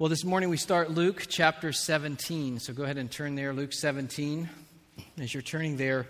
Well, this morning we start Luke chapter 17. So go ahead and turn there, Luke 17. As you're turning there,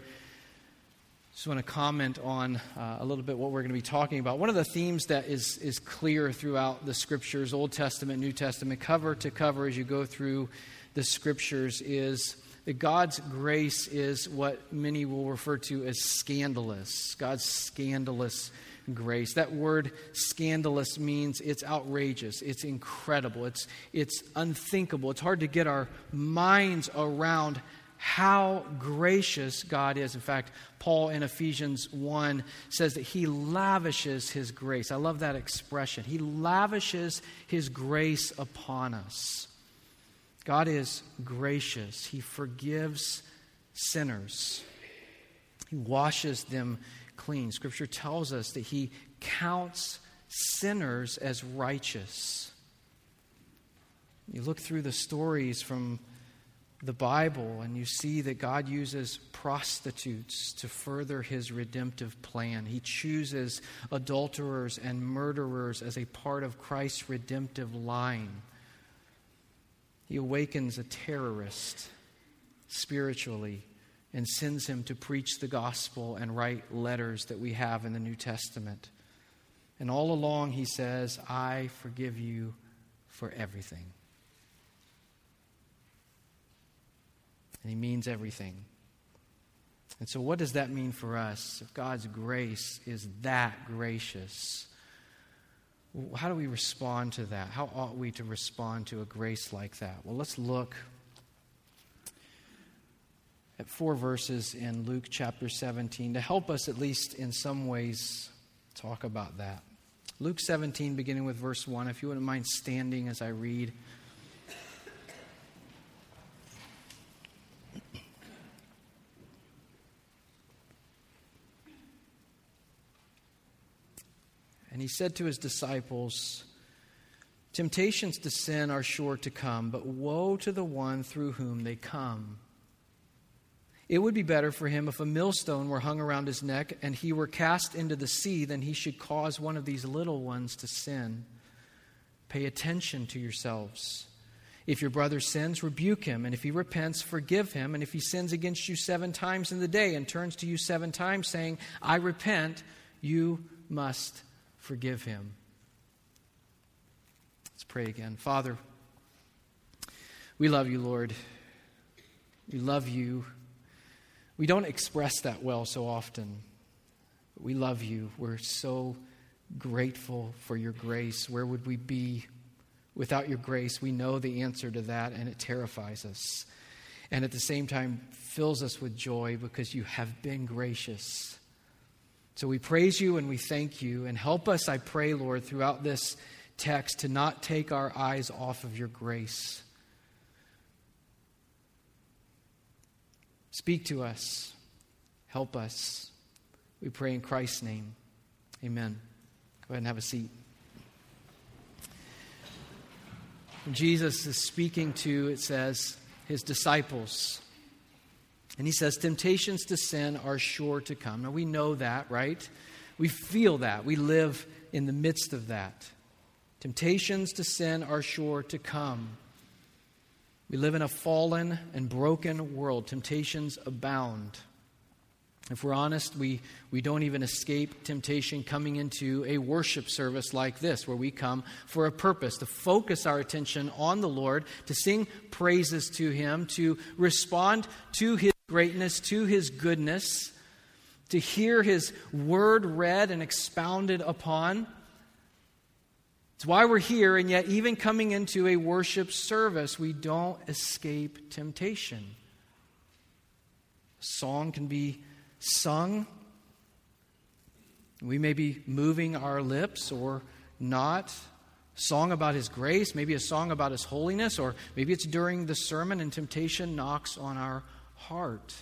just want to comment on uh, a little bit what we're going to be talking about. One of the themes that is, is clear throughout the scriptures, Old Testament, New Testament, cover to cover as you go through the scriptures, is that God's grace is what many will refer to as scandalous. God's scandalous grace. That word scandalous means it's outrageous, it's incredible, it's, it's unthinkable. It's hard to get our minds around how gracious God is. In fact, Paul in Ephesians 1 says that he lavishes his grace. I love that expression. He lavishes his grace upon us. God is gracious, he forgives sinners, he washes them clean. Scripture tells us that he counts sinners as righteous. You look through the stories from the Bible and you see that God uses prostitutes to further his redemptive plan. He chooses adulterers and murderers as a part of Christ's redemptive line. He awakens a terrorist spiritually and sends him to preach the gospel and write letters that we have in the New Testament. And all along, he says, I forgive you for everything. And he means everything. And so, what does that mean for us? If God's grace is that gracious, how do we respond to that? How ought we to respond to a grace like that? Well, let's look at four verses in Luke chapter 17 to help us, at least in some ways, talk about that. Luke 17, beginning with verse 1, if you wouldn't mind standing as I read. And he said to his disciples, Temptations to sin are sure to come, but woe to the one through whom they come. It would be better for him if a millstone were hung around his neck and he were cast into the sea than he should cause one of these little ones to sin. Pay attention to yourselves. If your brother sins, rebuke him, and if he repents, forgive him. And if he sins against you seven times in the day and turns to you seven times, saying, I repent, you must forgive him. Let's pray again. Father, we love you, Lord. We love you. We don't express that well so often. We love you. We're so grateful for your grace. Where would we be without your grace? We know the answer to that, and it terrifies us. And at the same time, fills us with joy because you have been gracious. So we praise you and we thank you. And help us, I pray, Lord, throughout this text to not take our eyes off of your grace. Speak to us. Help us. We pray in Christ's name. Amen. Go ahead and have a seat. Jesus is speaking to, it says, his disciples. And he says, Temptations to sin are sure to come. Now we know that, right? We feel that. We live in the midst of that. Temptations to sin are sure to come. We live in a fallen and broken world. Temptations abound. If we're honest, we, we don't even escape temptation coming into a worship service like this, where we come for a purpose to focus our attention on the Lord, to sing praises to Him, to respond to His greatness, to His goodness, to hear His word read and expounded upon. It's why we're here, and yet, even coming into a worship service, we don't escape temptation. A song can be sung. We may be moving our lips or not. Song about His grace, maybe a song about His holiness, or maybe it's during the sermon and temptation knocks on our heart.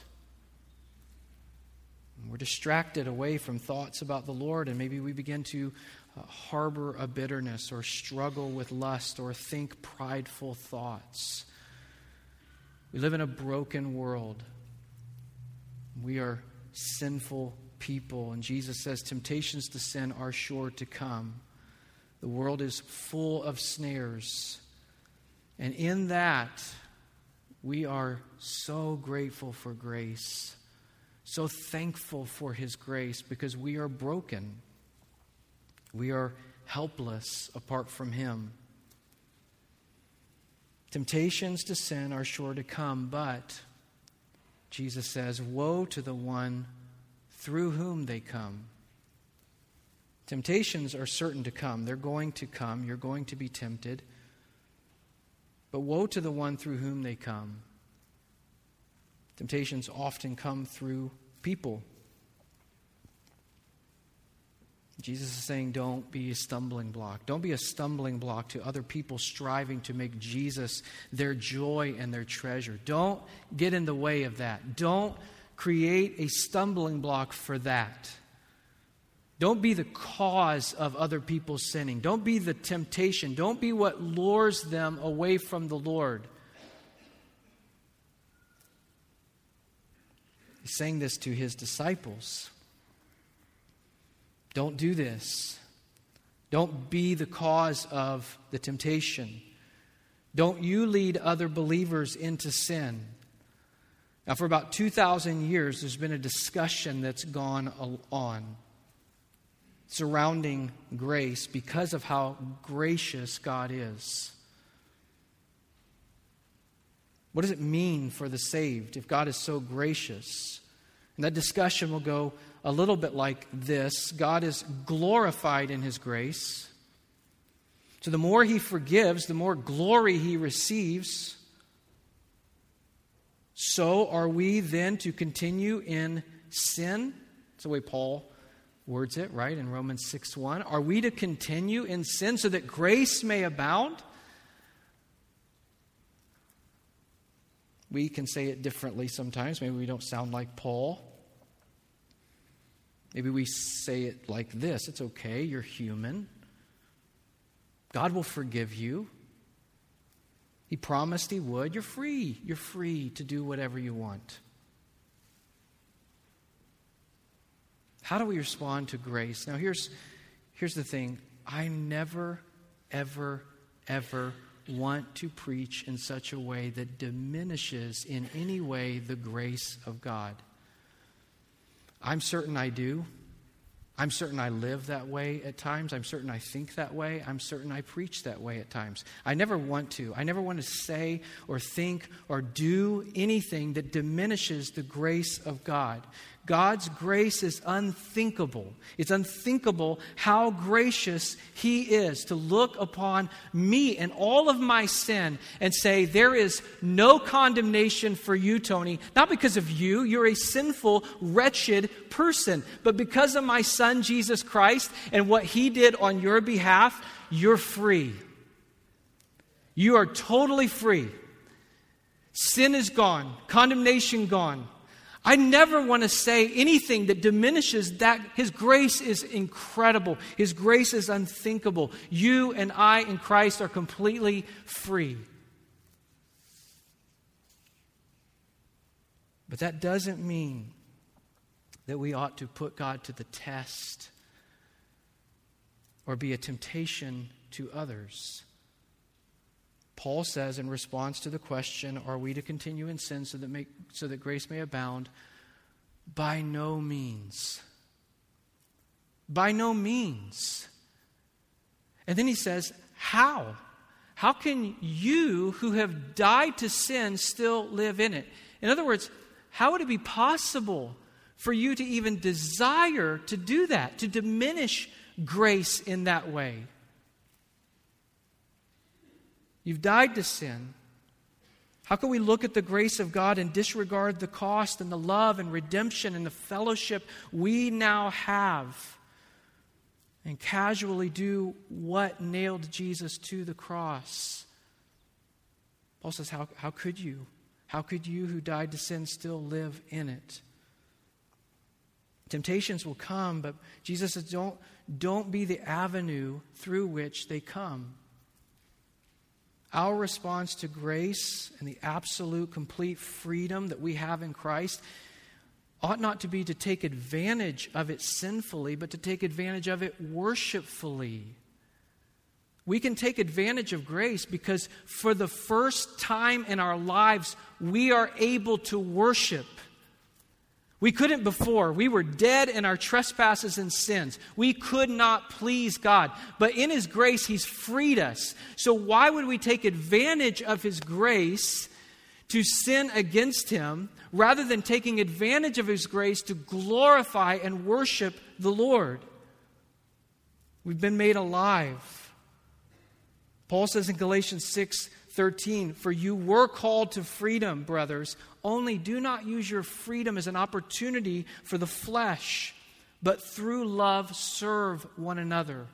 We're distracted away from thoughts about the Lord, and maybe we begin to Uh, harbor a bitterness or struggle with lust or think prideful thoughts. We live in a broken world. We are sinful people, and Jesus says temptations to sin are sure to come. The world is full of snares. And in that, we are so grateful for grace, so thankful for His grace because we are broken. We are helpless apart from Him. Temptations to sin are sure to come, but Jesus says, Woe to the one through whom they come. Temptations are certain to come. They're going to come. You're going to be tempted. But woe to the one through whom they come. Temptations often come through people. Jesus is saying, don't be a stumbling block. Don't be a stumbling block to other people striving to make Jesus their joy and their treasure. Don't get in the way of that. Don't create a stumbling block for that. Don't be the cause of other people sinning. Don't be the temptation. Don't be what lures them away from the Lord. He's saying this to his disciples. Don't do this. Don't be the cause of the temptation. Don't you lead other believers into sin. Now, for about 2,000 years, there's been a discussion that's gone on surrounding grace because of how gracious God is. What does it mean for the saved if God is so gracious? And that discussion will go a little bit like this God is glorified in His grace. So the more He forgives, the more glory He receives. So are we then to continue in sin? That's the way Paul words it, right, in Romans 6 1. Are we to continue in sin so that grace may abound? We can say it differently sometimes. Maybe we don't sound like Paul. Maybe we say it like this It's okay, you're human. God will forgive you. He promised He would. You're free. You're free to do whatever you want. How do we respond to grace? Now, here's, here's the thing I never, ever, ever want to preach in such a way that diminishes in any way the grace of God. I'm certain I do. I'm certain I live that way at times. I'm certain I think that way. I'm certain I preach that way at times. I never want to. I never want to say or think or do anything that diminishes the grace of God. God's grace is unthinkable. It's unthinkable how gracious He is to look upon me and all of my sin and say, There is no condemnation for you, Tony, not because of you. You're a sinful, wretched person, but because of my Son, Jesus Christ, and what He did on your behalf, you're free. You are totally free. Sin is gone, condemnation gone. I never want to say anything that diminishes that. His grace is incredible. His grace is unthinkable. You and I in Christ are completely free. But that doesn't mean that we ought to put God to the test or be a temptation to others. Paul says in response to the question, Are we to continue in sin so that, make, so that grace may abound? By no means. By no means. And then he says, How? How can you who have died to sin still live in it? In other words, how would it be possible for you to even desire to do that, to diminish grace in that way? You've died to sin. How can we look at the grace of God and disregard the cost and the love and redemption and the fellowship we now have and casually do what nailed Jesus to the cross? Paul says, How, how could you? How could you who died to sin still live in it? Temptations will come, but Jesus says, Don't, don't be the avenue through which they come. Our response to grace and the absolute, complete freedom that we have in Christ ought not to be to take advantage of it sinfully, but to take advantage of it worshipfully. We can take advantage of grace because for the first time in our lives, we are able to worship. We couldn't before. We were dead in our trespasses and sins. We could not please God. But in His grace, He's freed us. So, why would we take advantage of His grace to sin against Him rather than taking advantage of His grace to glorify and worship the Lord? We've been made alive. Paul says in Galatians 6 13, For you were called to freedom, brothers, only do not use your freedom as an opportunity for the flesh, but through love serve one another.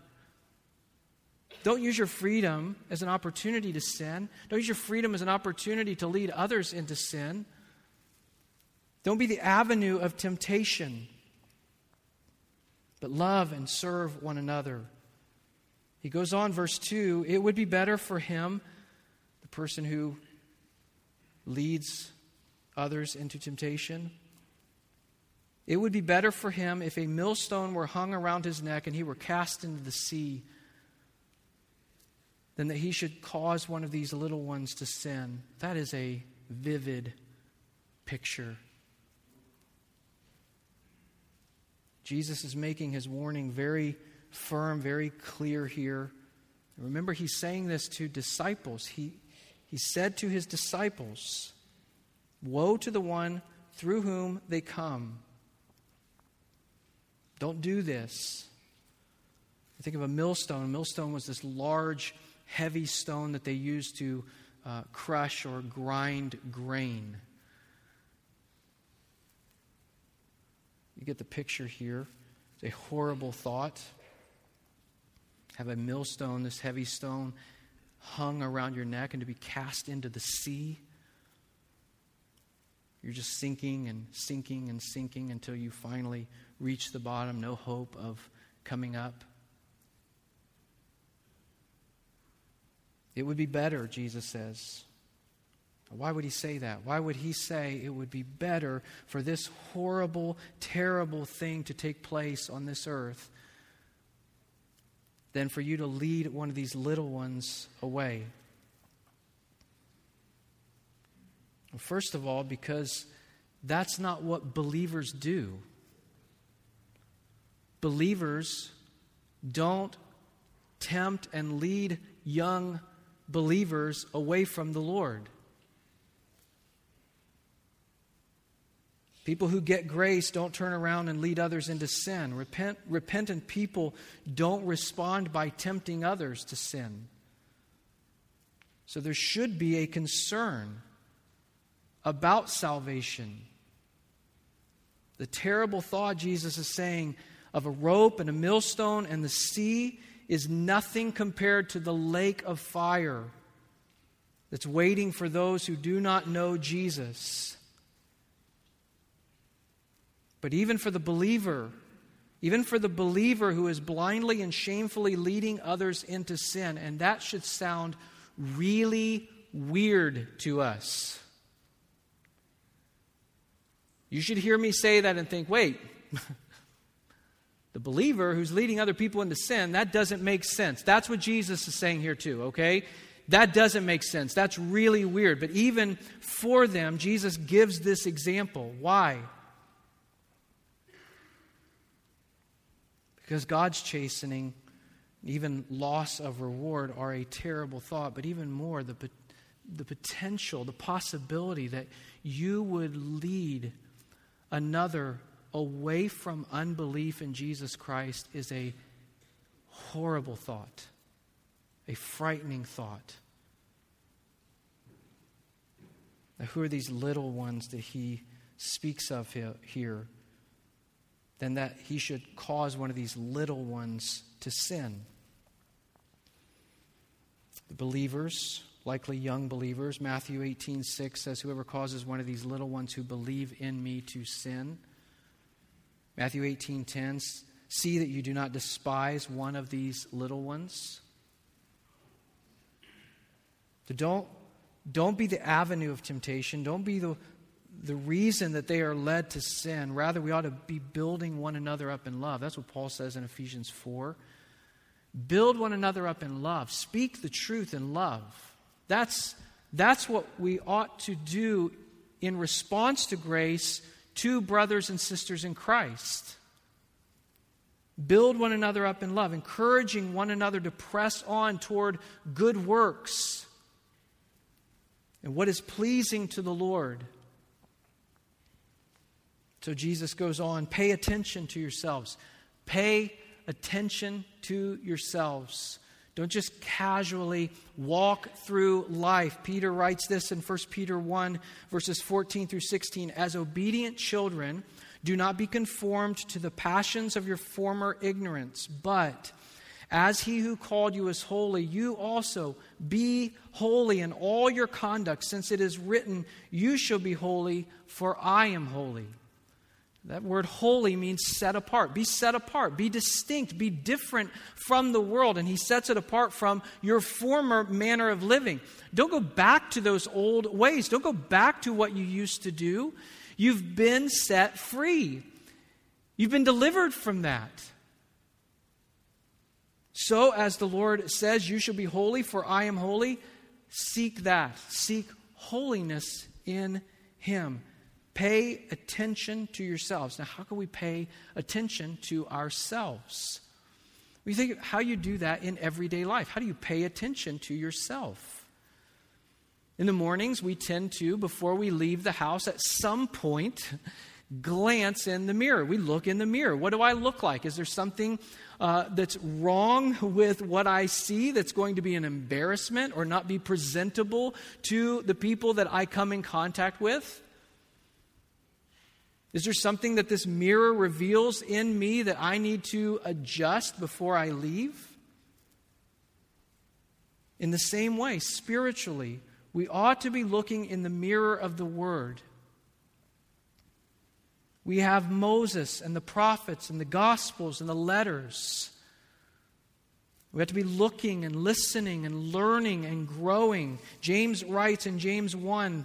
Don't use your freedom as an opportunity to sin. Don't use your freedom as an opportunity to lead others into sin. Don't be the avenue of temptation, but love and serve one another. He goes on, verse 2 it would be better for him, person who leads others into temptation, it would be better for him if a millstone were hung around his neck and he were cast into the sea than that he should cause one of these little ones to sin. That is a vivid picture. Jesus is making his warning very firm, very clear here. Remember, he's saying this to disciples. He, he said to his disciples, Woe to the one through whom they come. Don't do this. I think of a millstone. A millstone was this large, heavy stone that they used to uh, crush or grind grain. You get the picture here. It's a horrible thought have a millstone, this heavy stone, hung around your neck and to be cast into the sea. You're just sinking and sinking and sinking until you finally reach the bottom, no hope of coming up. It would be better, Jesus says. Why would he say that? Why would he say it would be better for this horrible, terrible thing to take place on this earth than for you to lead one of these little ones away. First of all, because that's not what believers do. Believers don't tempt and lead young believers away from the Lord. People who get grace don't turn around and lead others into sin. Repent, repentant people don't respond by tempting others to sin. So there should be a concern about salvation. The terrible thought Jesus is saying of a rope and a millstone and the sea is nothing compared to the lake of fire that's waiting for those who do not know Jesus. But even for the believer, even for the believer who is blindly and shamefully leading others into sin, and that should sound really weird to us. You should hear me say that and think, wait, the believer who's leading other people into sin, that doesn't make sense. That's what Jesus is saying here, too, okay? That doesn't make sense. That's really weird. But even for them, Jesus gives this example. Why? Because God's chastening, even loss of reward, are a terrible thought, but even more, the, the potential, the possibility that you would lead another away from unbelief in Jesus Christ is a horrible thought, a frightening thought. Now, who are these little ones that he speaks of here? Than that he should cause one of these little ones to sin. The believers, likely young believers, Matthew 18 6 says, Whoever causes one of these little ones who believe in me to sin. Matthew 18 10, see that you do not despise one of these little ones. So don't, don't be the avenue of temptation. Don't be the, the reason that they are led to sin. Rather, we ought to be building one another up in love. That's what Paul says in Ephesians 4. Build one another up in love. Speak the truth in love. That's, that's what we ought to do in response to grace to brothers and sisters in Christ. Build one another up in love, encouraging one another to press on toward good works and what is pleasing to the Lord. So Jesus goes on pay attention to yourselves. Pay attention to yourselves. Don't just casually walk through life. Peter writes this in 1 Peter 1, verses 14 through 16. As obedient children, do not be conformed to the passions of your former ignorance, but as he who called you is holy, you also be holy in all your conduct, since it is written, You shall be holy, for I am holy. That word holy means set apart. Be set apart. Be distinct. Be different from the world. And he sets it apart from your former manner of living. Don't go back to those old ways. Don't go back to what you used to do. You've been set free, you've been delivered from that. So, as the Lord says, you shall be holy, for I am holy, seek that. Seek holiness in Him. Pay attention to yourselves. Now, how can we pay attention to ourselves? We think how you do that in everyday life. How do you pay attention to yourself? In the mornings, we tend to, before we leave the house, at some point, glance in the mirror. We look in the mirror. What do I look like? Is there something uh, that's wrong with what I see that's going to be an embarrassment or not be presentable to the people that I come in contact with? Is there something that this mirror reveals in me that I need to adjust before I leave? In the same way, spiritually, we ought to be looking in the mirror of the Word. We have Moses and the prophets and the Gospels and the letters. We have to be looking and listening and learning and growing. James writes in James 1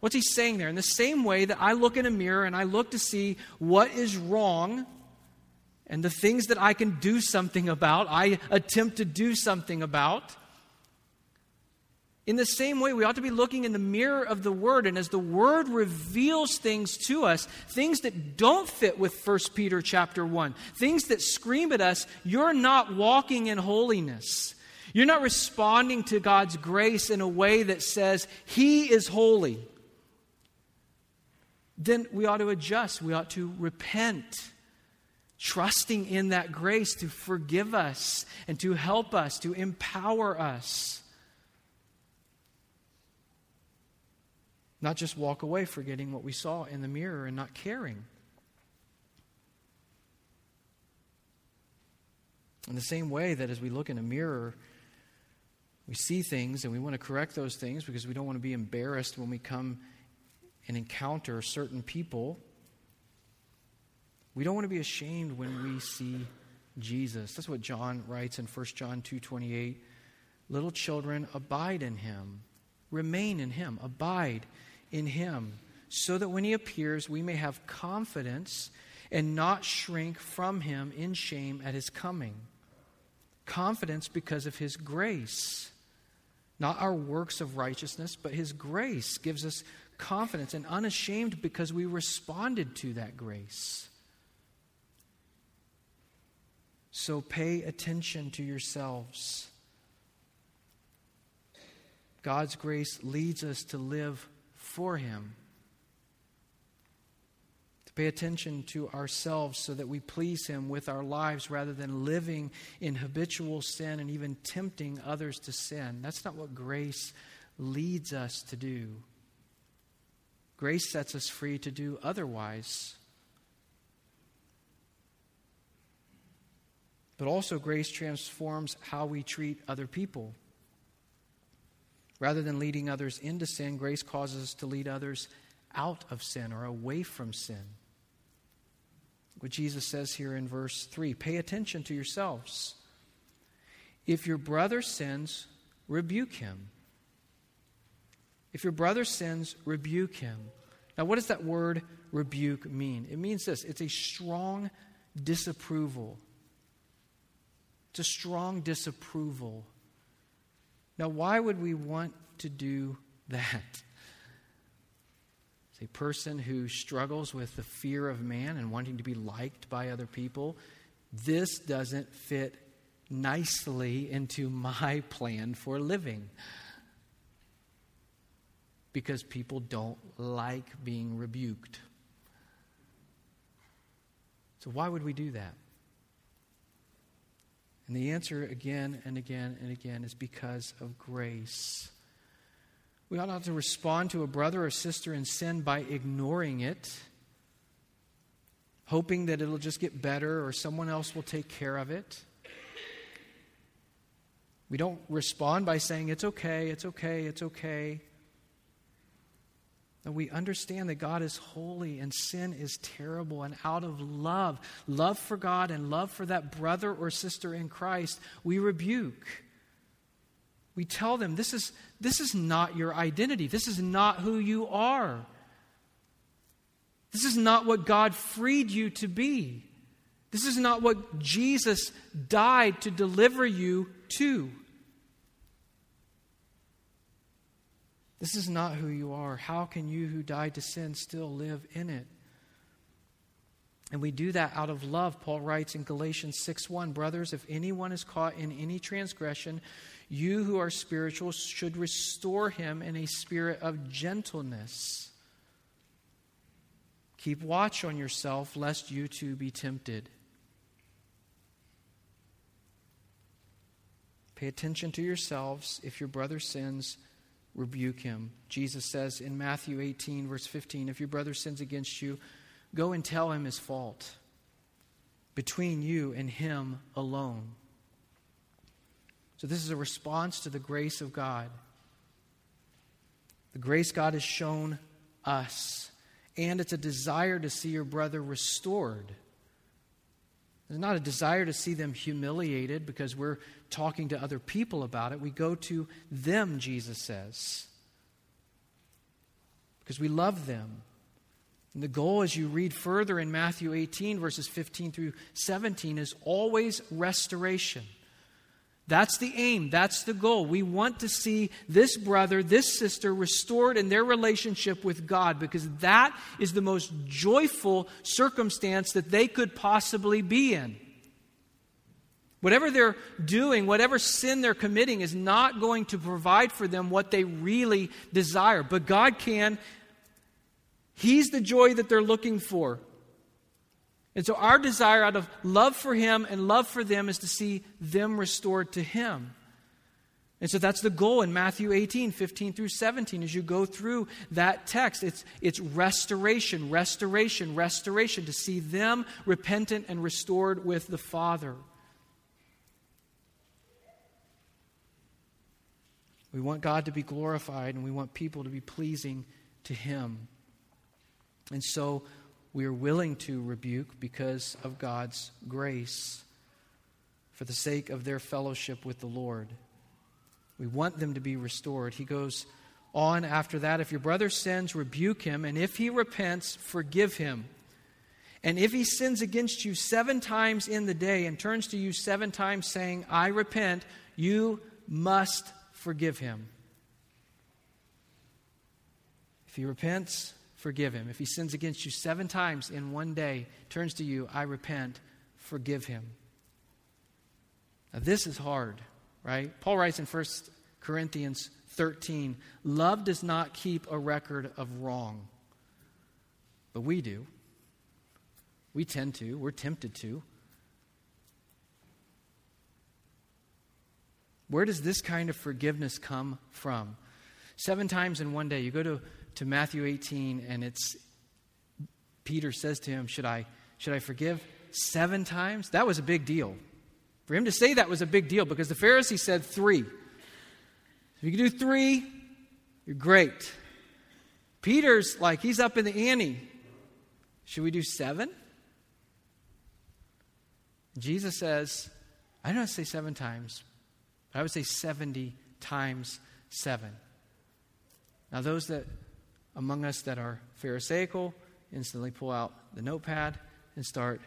What's he saying there? In the same way that I look in a mirror and I look to see what is wrong and the things that I can do something about, I attempt to do something about. In the same way, we ought to be looking in the mirror of the Word, and as the Word reveals things to us, things that don't fit with 1 Peter chapter 1, things that scream at us, you're not walking in holiness. You're not responding to God's grace in a way that says, He is holy then we ought to adjust. We ought to repent, trusting in that grace to forgive us and to help us, to empower us. Not just walk away forgetting what we saw in the mirror and not caring. In the same way that as we look in a mirror, we see things and we want to correct those things because we don't want to be embarrassed when we come and encounter certain people, we don't want to be ashamed when we see Jesus. That's what John writes in 1 John 2:28. Little children, abide in him. Remain in him. Abide in him, so that when he appears, we may have confidence and not shrink from him in shame at his coming. Confidence because of his grace. Not our works of righteousness, but his grace gives us confidence and unashamed because we responded to that grace. So pay attention to yourselves. God's grace leads us to live for Him. To pay attention to ourselves so that we please Him with our lives rather than living in habitual sin and even tempting others to sin. That's not what grace leads us to do. Grace sets us free to do otherwise. But also, grace transforms how we treat other people. Rather than leading others into sin, grace causes us to lead others out of sin or away from sin. What Jesus says here in verse 3 pay attention to yourselves. If your brother sins, rebuke him. If your brother sins, rebuke him. Now, what does that word rebuke mean? It means this it's a strong disapproval. It's a strong disapproval. Now, why would we want to do that? A person who struggles with the fear of man and wanting to be liked by other people. This doesn't fit nicely into my plan for living because people don't like being rebuked. So, why would we do that? And the answer again and again and again is because of grace. We ought not to respond to a brother or sister in sin by ignoring it, hoping that it'll just get better or someone else will take care of it. We don't respond by saying, It's okay, it's okay, it's okay. We understand that God is holy and sin is terrible. And out of love, love for God and love for that brother or sister in Christ, we rebuke. We tell them this is, this is not your identity. This is not who you are. This is not what God freed you to be. This is not what Jesus died to deliver you to. This is not who you are. How can you who died to sin still live in it? And we do that out of love. Paul writes in Galatians 6 1 Brothers, if anyone is caught in any transgression, you who are spiritual should restore him in a spirit of gentleness. Keep watch on yourself, lest you too be tempted. Pay attention to yourselves. If your brother sins, rebuke him. Jesus says in Matthew 18, verse 15, if your brother sins against you, go and tell him his fault between you and him alone. So, this is a response to the grace of God. The grace God has shown us, and it's a desire to see your brother restored. It's not a desire to see them humiliated because we're talking to other people about it. We go to them, Jesus says, because we love them. And the goal, as you read further in Matthew 18, verses 15 through 17, is always restoration. That's the aim. That's the goal. We want to see this brother, this sister restored in their relationship with God because that is the most joyful circumstance that they could possibly be in. Whatever they're doing, whatever sin they're committing, is not going to provide for them what they really desire. But God can. He's the joy that they're looking for. And so, our desire out of love for Him and love for them is to see them restored to Him. And so that's the goal in Matthew 18, 15 through 17. As you go through that text, it's, it's restoration, restoration, restoration, to see them repentant and restored with the Father. We want God to be glorified and we want people to be pleasing to Him. And so we are willing to rebuke because of God's grace for the sake of their fellowship with the Lord. We want them to be restored. He goes on after that if your brother sins, rebuke him, and if he repents, forgive him. And if he sins against you seven times in the day and turns to you seven times saying, I repent, you must forgive him. If he repents, forgive him. If he sins against you seven times in one day, turns to you, I repent, forgive him. Now, this is hard, right? Paul writes in 1 Corinthians 13 love does not keep a record of wrong, but we do. We tend to, we're tempted to. Where does this kind of forgiveness come from? Seven times in one day. You go to to Matthew 18, and it's Peter says to him, Should I, should I forgive seven times? That was a big deal. For him to say that was a big deal because the Pharisee said three. If you can do three, you're great. Peter's like, he's up in the ante. Should we do seven? Jesus says, I don't say seven times, I would say 70 times seven. Now, those that among us that are Pharisaical instantly pull out the notepad and start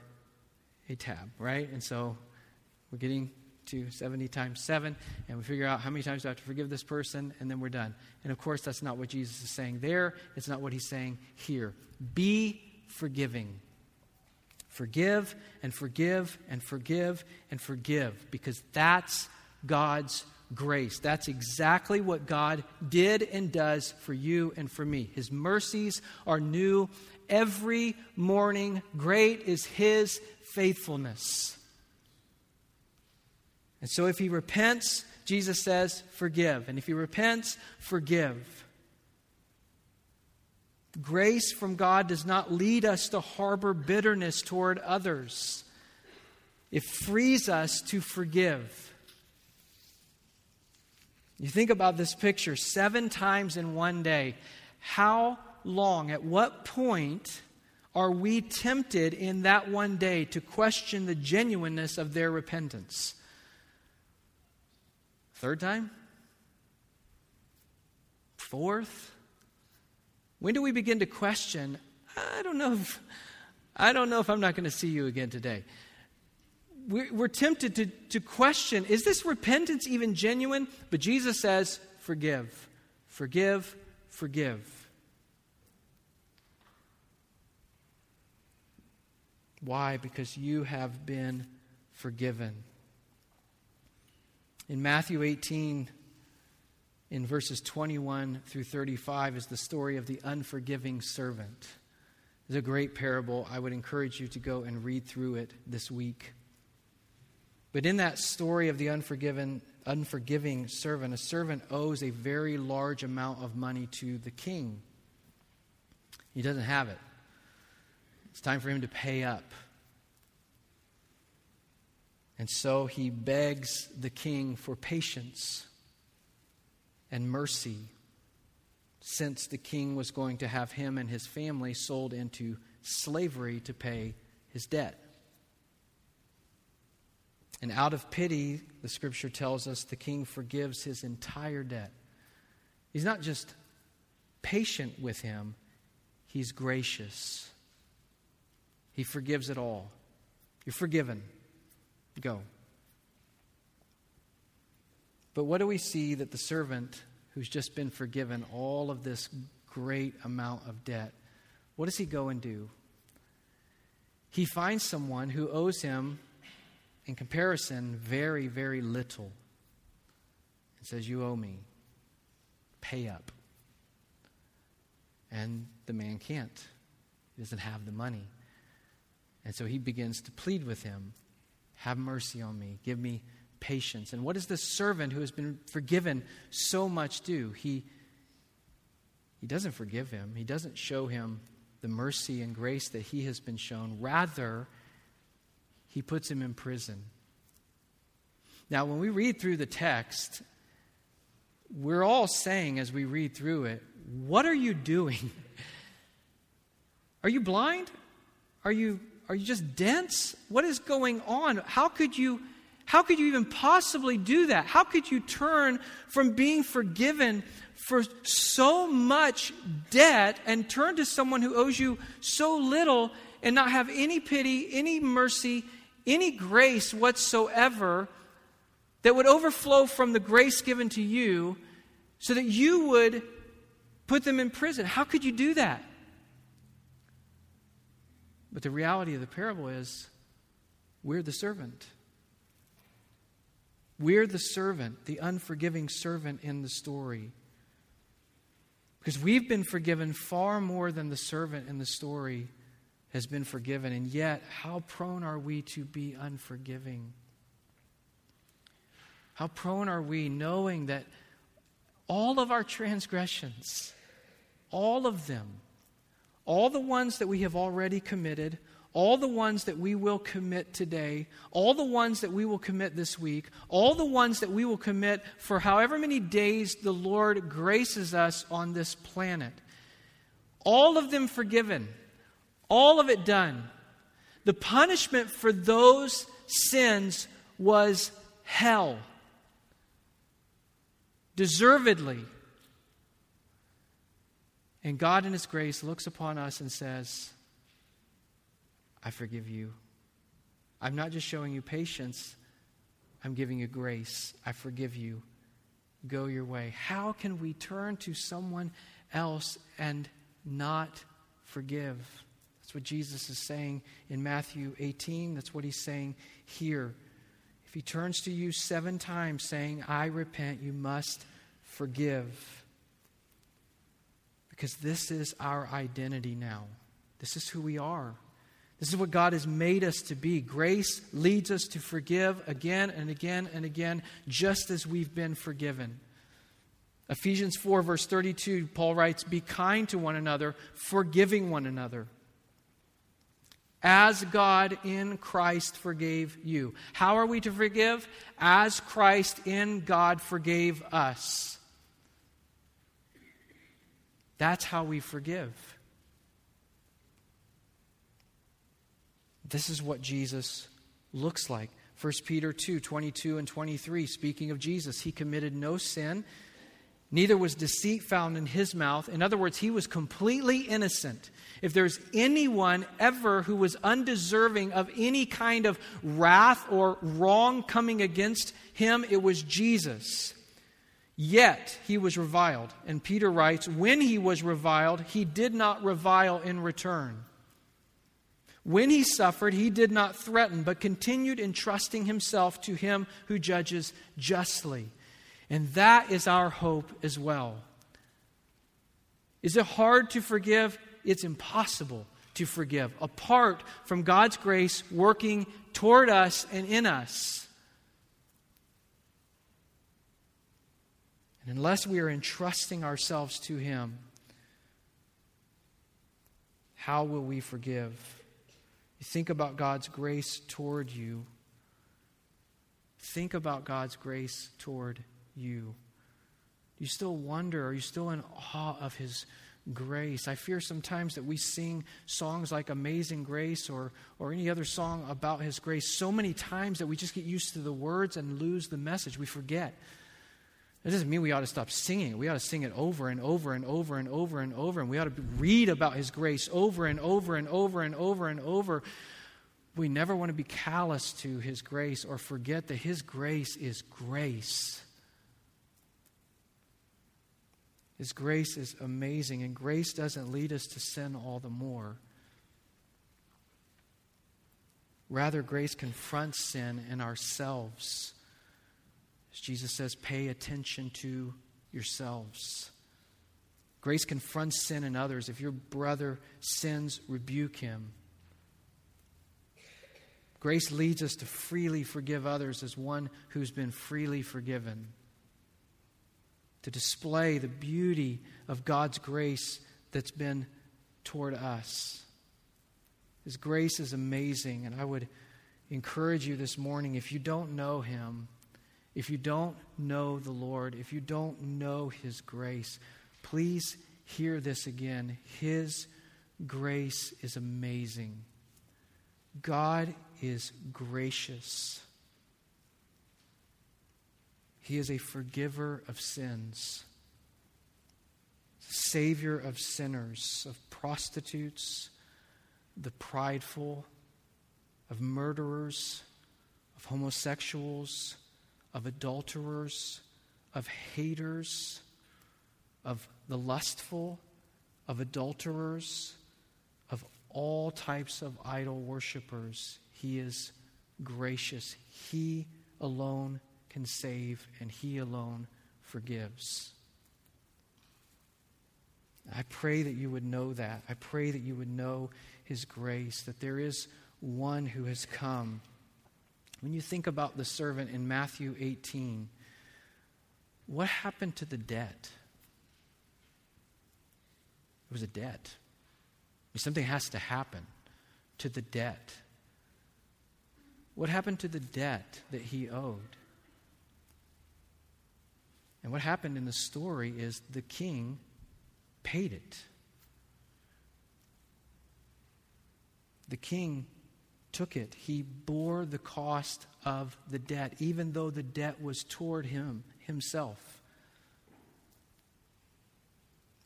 a tab, right? And so we're getting to 70 times 7, and we figure out how many times do I have to forgive this person, and then we're done. And of course, that's not what Jesus is saying there. It's not what he's saying here. Be forgiving. Forgive and forgive and forgive and forgive, because that's God's grace. That's exactly what God did and does for you and for me. His mercies are new every morning. Great is His faithfulness. And so if he repents, Jesus says, forgive. And if he repents, forgive. Grace from God does not lead us to harbor bitterness toward others, it frees us to forgive. You think about this picture seven times in one day. How long, at what point are we tempted in that one day to question the genuineness of their repentance? Third time? Fourth? When do we begin to question, I don't know if, I don't know if I'm not going to see you again today? We're, we're tempted to, to question, is this repentance even genuine? But Jesus says, forgive, forgive, forgive. Why? Because you have been forgiven. In Matthew 18, in verses 21 through 35, is the story of the unforgiving servant. It's a great parable. I would encourage you to go and read through it this week. But in that story of the unforgiven, unforgiving servant, a servant owes a very large amount of money to the king. He doesn't have it. It's time for him to pay up. And so he begs the king for patience and mercy, since the king was going to have him and his family sold into slavery to pay his debt. And out of pity, the scripture tells us the king forgives his entire debt. He's not just patient with him, he's gracious. He forgives it all. You're forgiven. Go. But what do we see that the servant who's just been forgiven all of this great amount of debt, what does he go and do? He finds someone who owes him, in comparison, very, very little. It says, You owe me. Pay up. And the man can't. He doesn't have the money. And so he begins to plead with him have mercy on me. Give me patience. And what does the servant who has been forgiven so much do? He, he doesn't forgive him, he doesn't show him the mercy and grace that he has been shown. Rather, he puts him in prison. Now, when we read through the text, we're all saying as we read through it, What are you doing? Are you blind? Are you are you just dense? What is going on? How could you how could you even possibly do that? How could you turn from being forgiven for so much debt and turn to someone who owes you so little and not have any pity, any mercy, any grace whatsoever that would overflow from the grace given to you so that you would put them in prison? How could you do that? But the reality of the parable is we're the servant. We're the servant, the unforgiving servant in the story. Because we've been forgiven far more than the servant in the story has been forgiven. And yet, how prone are we to be unforgiving? How prone are we knowing that all of our transgressions, all of them, all the ones that we have already committed, all the ones that we will commit today, all the ones that we will commit this week, all the ones that we will commit for however many days the Lord graces us on this planet. All of them forgiven, all of it done. The punishment for those sins was hell. Deservedly. And God, in His grace, looks upon us and says, I forgive you. I'm not just showing you patience, I'm giving you grace. I forgive you. Go your way. How can we turn to someone else and not forgive? That's what Jesus is saying in Matthew 18. That's what he's saying here. If he turns to you seven times saying, I repent, you must forgive. Because this is our identity now. This is who we are. This is what God has made us to be. Grace leads us to forgive again and again and again, just as we've been forgiven. Ephesians 4, verse 32, Paul writes, Be kind to one another, forgiving one another, as God in Christ forgave you. How are we to forgive? As Christ in God forgave us. That's how we forgive. This is what Jesus looks like. 1 Peter 2 22 and 23, speaking of Jesus, he committed no sin, neither was deceit found in his mouth. In other words, he was completely innocent. If there's anyone ever who was undeserving of any kind of wrath or wrong coming against him, it was Jesus. Yet he was reviled. And Peter writes, when he was reviled, he did not revile in return. When he suffered, he did not threaten, but continued entrusting himself to him who judges justly. And that is our hope as well. Is it hard to forgive? It's impossible to forgive apart from God's grace working toward us and in us. And unless we are entrusting ourselves to Him, how will we forgive? You think about God's grace toward you. Think about God's grace toward you. Do you still wonder? Are you still in awe of His grace? I fear sometimes that we sing songs like Amazing Grace or, or any other song about His grace so many times that we just get used to the words and lose the message. We forget. That doesn't mean we ought to stop singing. We ought to sing it over and over and over and over and over. And we ought to read about His grace over and over and over and over and over. We never want to be callous to His grace or forget that His grace is grace. His grace is amazing, and grace doesn't lead us to sin all the more. Rather, grace confronts sin in ourselves as Jesus says, pay attention to yourselves. Grace confronts sin in others. If your brother sins, rebuke him. Grace leads us to freely forgive others as one who's been freely forgiven. To display the beauty of God's grace that's been toward us. His grace is amazing, and I would encourage you this morning if you don't know Him, if you don't know the Lord, if you don't know His grace, please hear this again. His grace is amazing. God is gracious. He is a forgiver of sins, Savior of sinners, of prostitutes, the prideful, of murderers, of homosexuals of adulterers, of haters, of the lustful, of adulterers, of all types of idol worshippers. He is gracious. He alone can save, and He alone forgives. I pray that you would know that. I pray that you would know His grace, that there is one who has come when you think about the servant in Matthew 18, what happened to the debt? It was a debt. Something has to happen to the debt? What happened to the debt that he owed? And what happened in the story is the king paid it. The king took it. He bore the cost of the debt, even though the debt was toward him himself.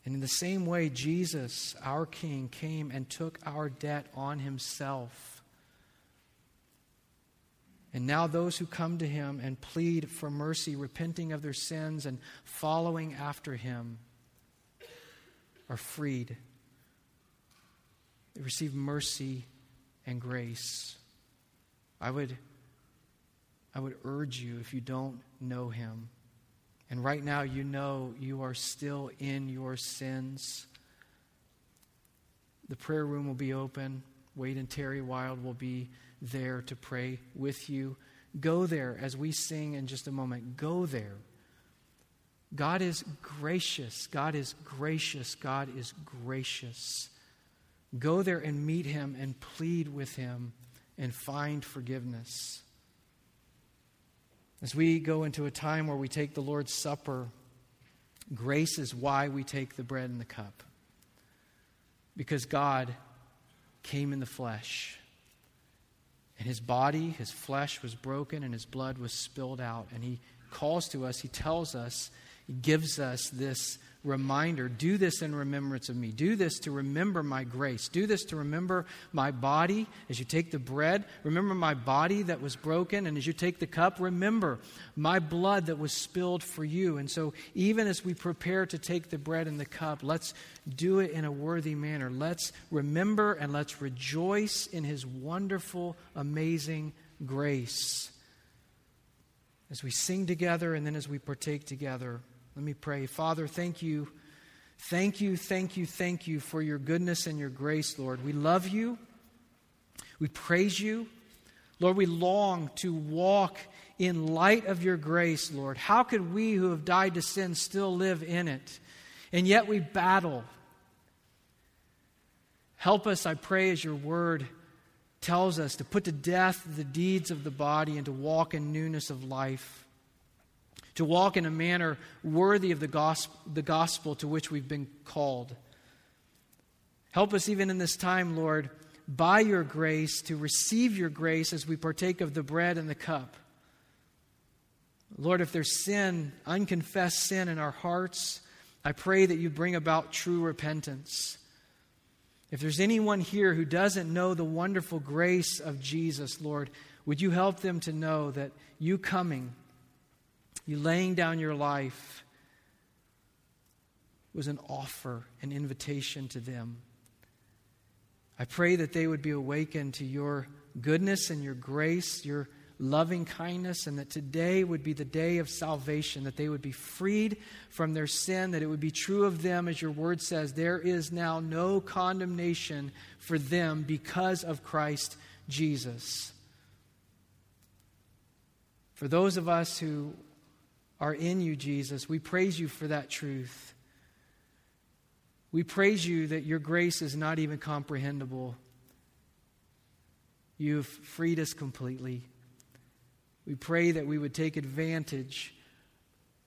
And in the same way, Jesus, our King, came and took our debt on himself. And now, those who come to him and plead for mercy, repenting of their sins and following after him, are freed. They receive mercy and grace. I would, I would urge you, if you don't know him, and right now you know you are still in your sins, the prayer room will be open. Wade and Terry Wild will be there to pray with you. Go there as we sing in just a moment. Go there. God is gracious. God is gracious. God is gracious. Go there and meet him and plead with him and find forgiveness. As we go into a time where we take the Lord's Supper, grace is why we take the bread and the cup. Because God came in the flesh. And his body, his flesh was broken, and his blood was spilled out. And he calls to us, he tells us, he gives us this reminder do this in remembrance of me. Do this to remember my grace. Do this to remember my body as you take the bread. Remember my body that was broken. And as you take the cup, remember my blood that was spilled for you. And so, even as we prepare to take the bread and the cup, let's do it in a worthy manner. Let's remember and let's rejoice in his wonderful, amazing grace. As we sing together and then as we partake together. Let me pray. Father, thank you. Thank you, thank you, thank you for your goodness and your grace, Lord. We love you. We praise you. Lord, we long to walk in light of your grace, Lord. How could we who have died to sin still live in it? And yet we battle. Help us, I pray, as your word tells us, to put to death the deeds of the body and to walk in newness of life to walk in a manner worthy of the gospel, the gospel to which we've been called. Help us even in this time, Lord, by your grace, to receive your grace as we partake of the bread and the cup. Lord, if there's sin, unconfessed sin in our hearts, I pray that you bring about true repentance. If there's anyone here who doesn't know the wonderful grace of Jesus, Lord, would you help them to know that you coming, you laying down your life was an offer, an invitation to them. I pray that they would be awakened to your goodness and your grace, your loving kindness, and that today would be the day of salvation, that they would be freed from their sin, that it would be true of them, as your word says, there is now no condemnation for them because of Christ Jesus. For those of us who are in you, Jesus. We praise you for that truth. We praise you that your grace is not even comprehensible. You've freed us completely. We pray that we would take advantage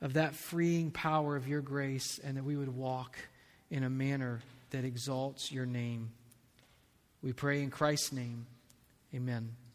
of that freeing power of your grace and that we would walk in a manner that exalts your name. We pray in Christ's name. Amen.